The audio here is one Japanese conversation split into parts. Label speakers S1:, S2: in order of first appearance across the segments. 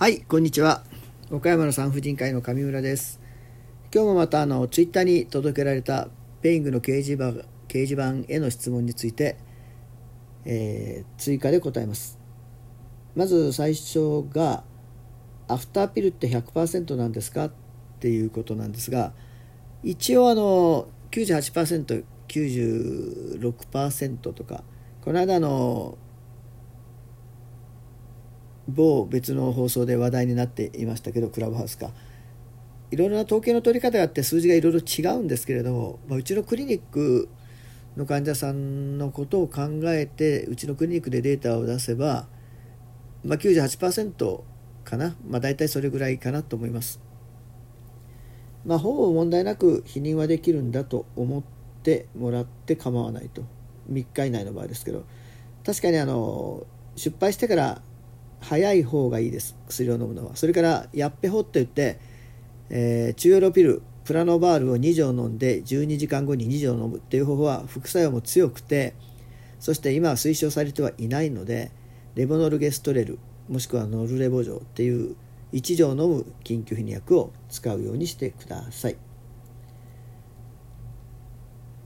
S1: はいこんにちは。岡山の産婦人科医の上村です。今日もまたあのツイッターに届けられたペイングの掲示板掲示板への質問について、えー、追加で答えます。まず最初がアフターピルって100%なんですか？っていうことなんですが一応あの 98%96% とかこの間の某別の放送で話題になっていましたけどクラブハウスかいろいろな統計の取り方があって数字がいろいろ違うんですけれども、まあ、うちのクリニックの患者さんのことを考えてうちのクリニックでデータを出せば、まあ、98%かな、まあ、大体それぐらいかなと思います。まあ、ほぼ問題なく否認はできるんだと思ってもらって構わないと。3日以内の場合ですけど。確かにあの失敗してから早い方がいいです。薬を飲むのは。それからヤッペホって言って、えー、中ヨロピルプラノバールを2錠飲んで12時間後に2錠飲むっていう方法は副作用も強くてそして今は推奨されてはいないのでレボノルゲストレルもしくはノルレボ錠っていう1錠飲む緊急避妊薬を使うようにしてください。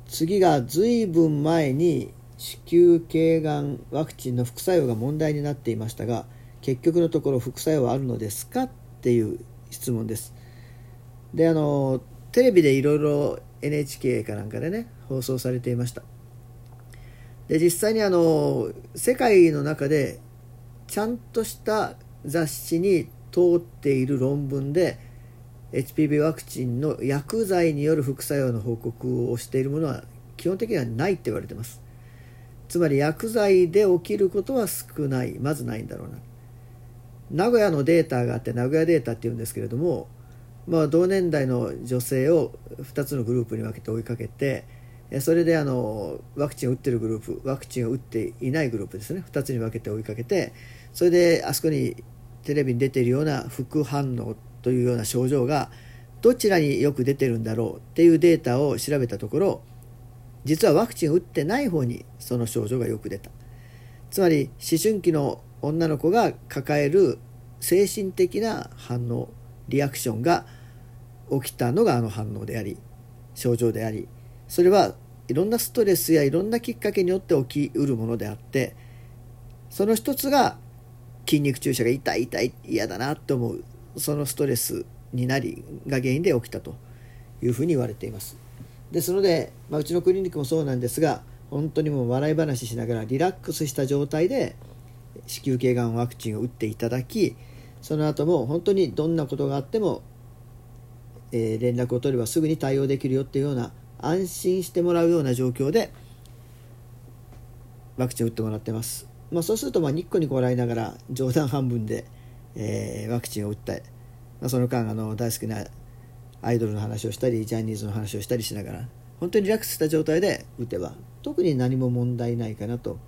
S1: 次が随分前に子宮頸がんワクチンの副作用が問題になっていましたが結局のところ副作用はあるのですか？っていう質問です。であのテレビでいろいろ NHK かなんかでね放送されていました。で実際にあの世界の中でちゃんとした雑誌に通っている論文で HPV ワクチンの薬剤による副作用の報告をしているものは基本的にはないって言われてます。つまり薬剤で起きることは少ない。まずないんだろうな。名古屋のデータがあって名古屋データっていうんですけれども、まあ、同年代の女性を2つのグループに分けて追いかけてそれであのワクチンを打ってるグループワクチンを打っていないグループですね。2つに分けて追いかけてそれであそこにテレビに出ているような副反応というような症状がどちらによく出てるんだろうっていうデータを調べたところ実はワクチンを打ってない方にその症状がよく出た。つまり思春期の女の子が抱える精神的な反応リアクションが起きたのがあの反応であり症状でありそれはいろんなストレスやいろんなきっかけによって起きうるものであってその一つが筋肉注射が痛い痛い嫌だなと思うそのストレスになりが原因で起きたというふうに言われています。ですので、まあ、うちのクリニックもそうなんですが本当にもう笑い話しながらリラックスした状態で子宮頸がんワクチンを打っていただきその後も本当にどんなことがあっても、えー、連絡を取ればすぐに対応できるよっていうような安心してもらうような状況でワクチンを打ってもらってます、まあ、そうするとまあニッコニコ笑いながら冗談半分で、えー、ワクチンを打った、まあ、その間あの大好きなアイドルの話をしたりジャニーズの話をしたりしながら本当にリラックスした状態で打てば特に何も問題ないかなと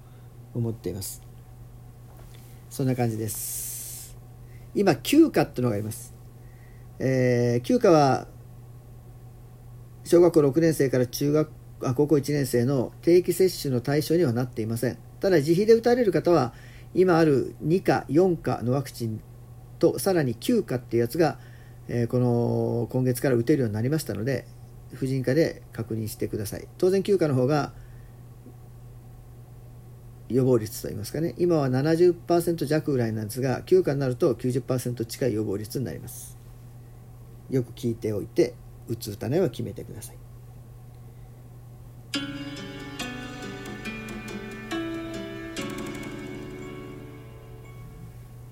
S1: 思っています。そんな感じです。今休暇っていうのがあります、えー、休暇は小学校6年生から中学あ高校1年生の定期接種の対象にはなっていません。ただ自費で打たれる方は今ある2価4価のワクチンとさらに9価っていうやつが、えー、この今月から打てるようになりましたので婦人科で確認してください。当然9価の方が予防率といいますかね。今は70%弱ぐらいなんですが休暇になると90%近い予防率になります。よく聞いておいて打つ打たないは決めてください。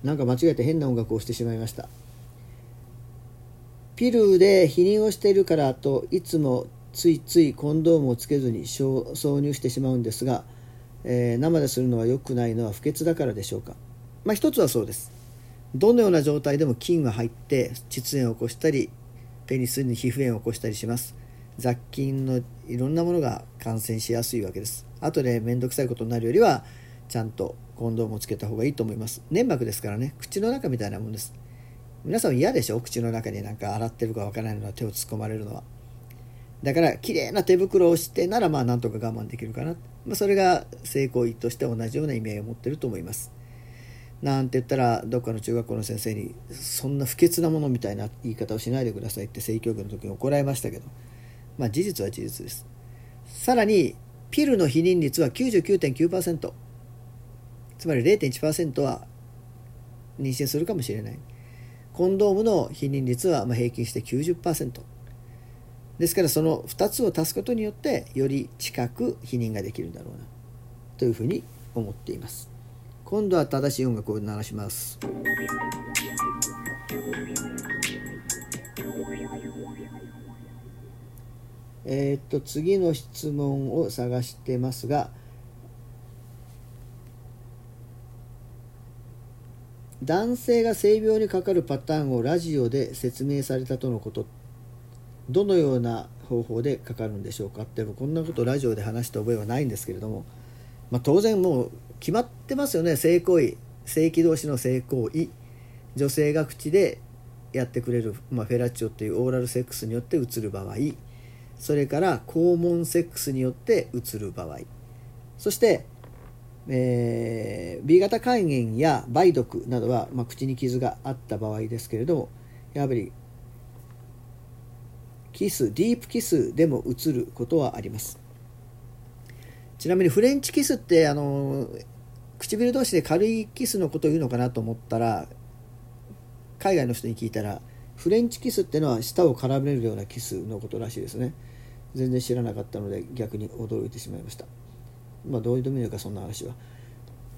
S1: なんか間違えて変な音楽をしてしまいました。ピルで避妊をしているからといつもついついコンドームをつけずに挿入してしまうんですがえー、生でするのは良くないのは不潔だからでしょうか、まあ、一つはそうです。どのような状態でも菌が入って膣炎を起こしたりペニスに皮膚炎を起こしたりします。雑菌のいろんなものが感染しやすいわけです。後で面倒くさいことになるよりはちゃんとコンドームをつけた方がいいと思います。粘膜ですからね。口の中みたいなもんです。皆さん嫌でしょ？口の中になんか洗ってるかわからないのは手を突っ込まれるのは。だから綺麗な手袋をしてならまあなんとか我慢できるかな、まあ、それが性行為として同じような意味合いを持っていると思います。なんて言ったらどっかの中学校の先生にそんな不潔なものみたいな言い方をしないでくださいって性教育の時に怒られましたけど。まあ事実は事実です。さらにピルの避妊率は99.9%つまり0.1%は妊娠するかもしれない。コンドームの避妊率はま平均して90%ですからその2つを足すことによってより近く避妊ができるんだろうなというふうに思っています。今度は正しい音楽を鳴らします。えー、っと次の質問を探してますが男性が性病にかかるパターンをラジオで説明されたとのこと。どのような方法でかかるんでしょうか？ってこんなことラジオで話した覚えはないんですけれども、まあ、当然もう決まってますよね。性行為性器同士の性行為。女性が口でやってくれる、まあ、フェラチオっていうオーラルセックスによってうつる場合。それから肛門セックスによってうつる場合。そしてえー、B 型肝炎や梅毒などは、まあ、口に傷があった場合ですけれども。やはりキスディープキスでもうつることはあります。ちなみにフレンチキスってあの唇同士で軽いキスのことを言うのかなと思ったら海外の人に聞いたらフレンチキスってのは舌を絡めるようなキスのことらしいですね。全然知らなかったので逆に驚いてしまいました。まあ、どういう意味なのかそんな話は、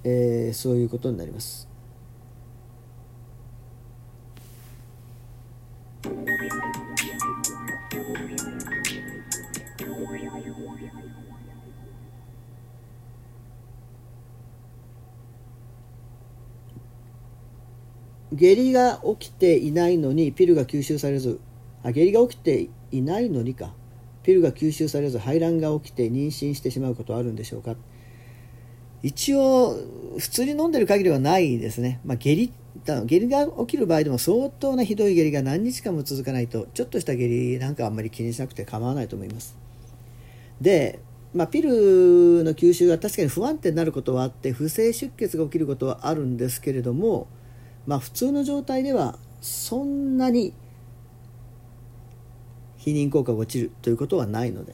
S1: えー、そういうことになります。下痢が起きていないのにピルが吸収されず。あ下痢が起きていないのにか。ピルが吸収されず排卵が起きて妊娠してしまうことはあるんでしょうか。一応普通に飲んでる限りはないですね、まあ、下痢下痢が起きる場合でも相当なひどい下痢が何日間も続かないとちょっとした下痢なんかあんまり気にしなくて構わないと思います。で、まあ、ピルの吸収が確かに不安定になることはあって不正出血が起きることはあるんですけれども、まあ、普通の状態ではそんなに避妊効果が落ちるということはないので、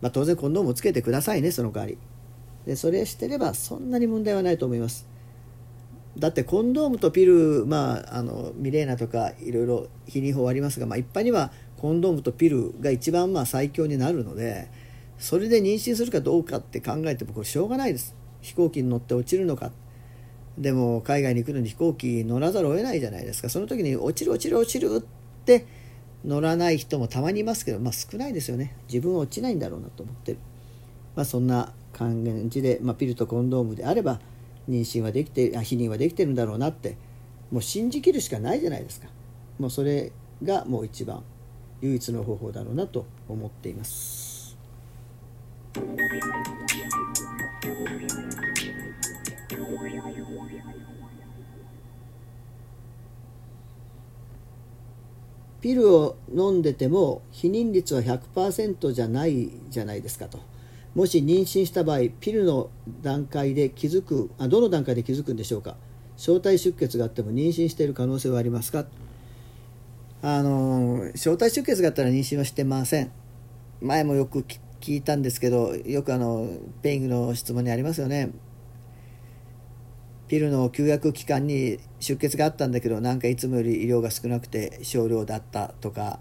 S1: まあ、当然コンドームをつけてくださいねその代わり。でそれしてればそんなに問題はないと思います。だってコンドームとピルまああのミレーナとかいろいろ避妊法ありますが、まあ、一般にはコンドームとピルが一番まあ最強になるのでそれで妊娠するかどうかって考えてもこれしょうがないです。飛行機に乗って落ちるのか。でも海外に行くのに飛行機乗らざるを得ないじゃないですか。その時に落ちる落ちる落ちるって乗らない人もたまにいますけど、まあ、少ないですよね。自分は落ちないんだろうなと思ってる、まあ、そんな感じで、まあ、ピルとコンドームであれば妊娠はできてあ避妊はできてるんだろうなってもう信じきるしかないじゃないですか。もうそれがもう一番唯一の方法だろうなと思っています。ピルを飲んでても避妊率は100%じゃないじゃないですかと。もし妊娠した場合ピルの段階で気づくあどの段階で気づくんでしょうか。小体出血があっても妊娠している可能性はありますか。あの小体出血があったら妊娠はしてません。前もよく聞いたんですけどよくあのペイングの質問にありますよねピルの休薬期間に出血があったんだけどなんかいつもより医療が少なくて少量だったとか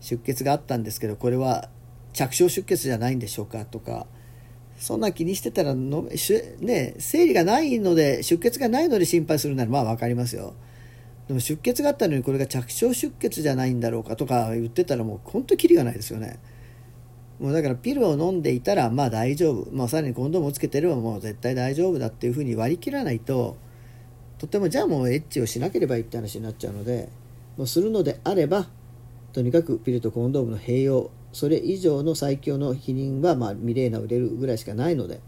S1: 出血があったんですけどこれは着床出血じゃないんでしょうかとかそんな気にしてたらの、ね、生理がないので出血がないので心配するならまあ分かりますよでも出血があったのにこれが着床出血じゃないんだろうかとか言ってたらもう本当にキリがないですよね。もうだからピルを飲んでいたらまあ大丈夫、まあ、さらにコンドームをつけてればもう絶対大丈夫だっていうふうに割り切らないととてもじゃあもうエッチをしなければいいって話になっちゃうのでもうするのであればとにかくピルとコンドームの併用それ以上の最強の避妊はまあミレーナを入れるぐらいしかないので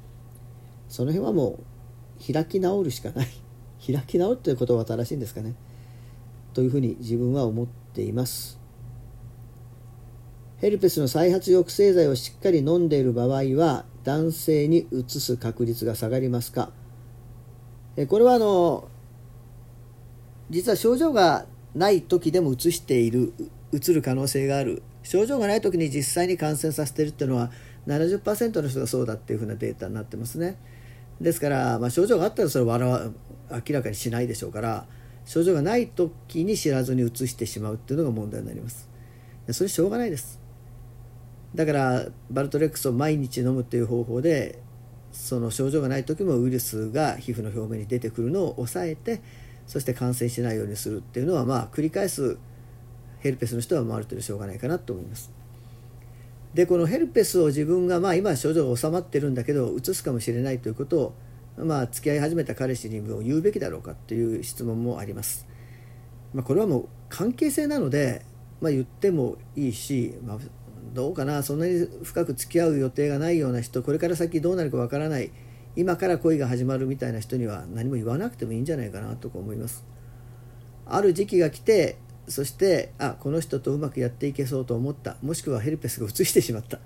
S1: その辺はもう開き直るしかない。開き直るということは正しいんですかね。というふうに自分は思っています。ヘルペスの再発抑制剤をしっかり飲んでいる場合は男性にうつす確率が下がりますか？これはあの実は症状がない時でもうつしているうつる可能性がある。症状がない時に実際に感染させてるっていうのは70%の人がそうだっていうふうなデータになってますね。ですから、まあ、症状があったらそれは明らかにしないでしょうから症状がない時に知らずにうつしてしまうっていうのが問題になります。それしょうがないです。だからバルトレックスを毎日飲むっていう方法でその症状がない時もウイルスが皮膚の表面に出てくるのを抑えてそして感染しないようにするっていうのはまあ繰り返すヘルペスの人はある程度しょうがないかなと思います。でこのヘルペスを自分がまあ今症状が治まってるんだけどうつすかもしれないということをまあ付き合い始めた彼氏にも言うべきだろうかっていう質問もあります、まあ、これはもう関係性なので、まあ、言ってもいいし、まあ、どうかなそんなに深く付き合う予定がないような人これから先どうなるかわからない。今から恋が始まるみたいな人には何も言わなくてもいいんじゃないかなとか思います。ある時期が来てそしてあこの人とうまくやっていけそうと思った。もしくはヘルペスが移してしまった。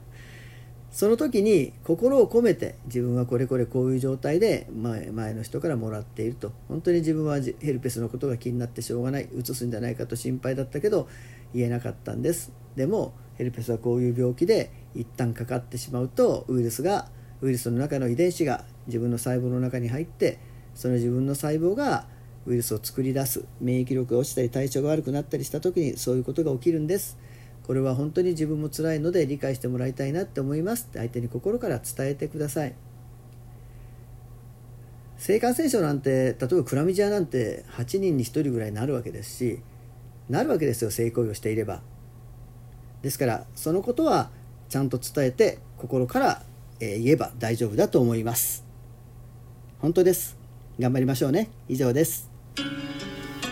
S1: その時に心を込めて自分はこれこれこういう状態で前前の人からもらっていると。本当に自分はヘルペスのことが気になってしょうがない。移すんじゃないかと心配だったけど言えなかったんです。でもヘルペスはこういう病気で一旦かかってしまうとウイルスがウイルスの中の遺伝子が自分の細胞の中に入ってその自分の細胞がウイルスを作り出す免疫力が落ちたり体調が悪くなったりした時にそういうことが起きるんです。これは本当に自分も辛いので理解してもらいたいなって思います。って相手に心から伝えてください。性感染症なんて例えばクラミジアなんて8人に1人ぐらいなるわけですしなるわけですよ性行為をしていれば。ですからそのことはちゃんと伝えて心から言えば大丈夫だと思います。本当です。頑張りましょうね。以上です。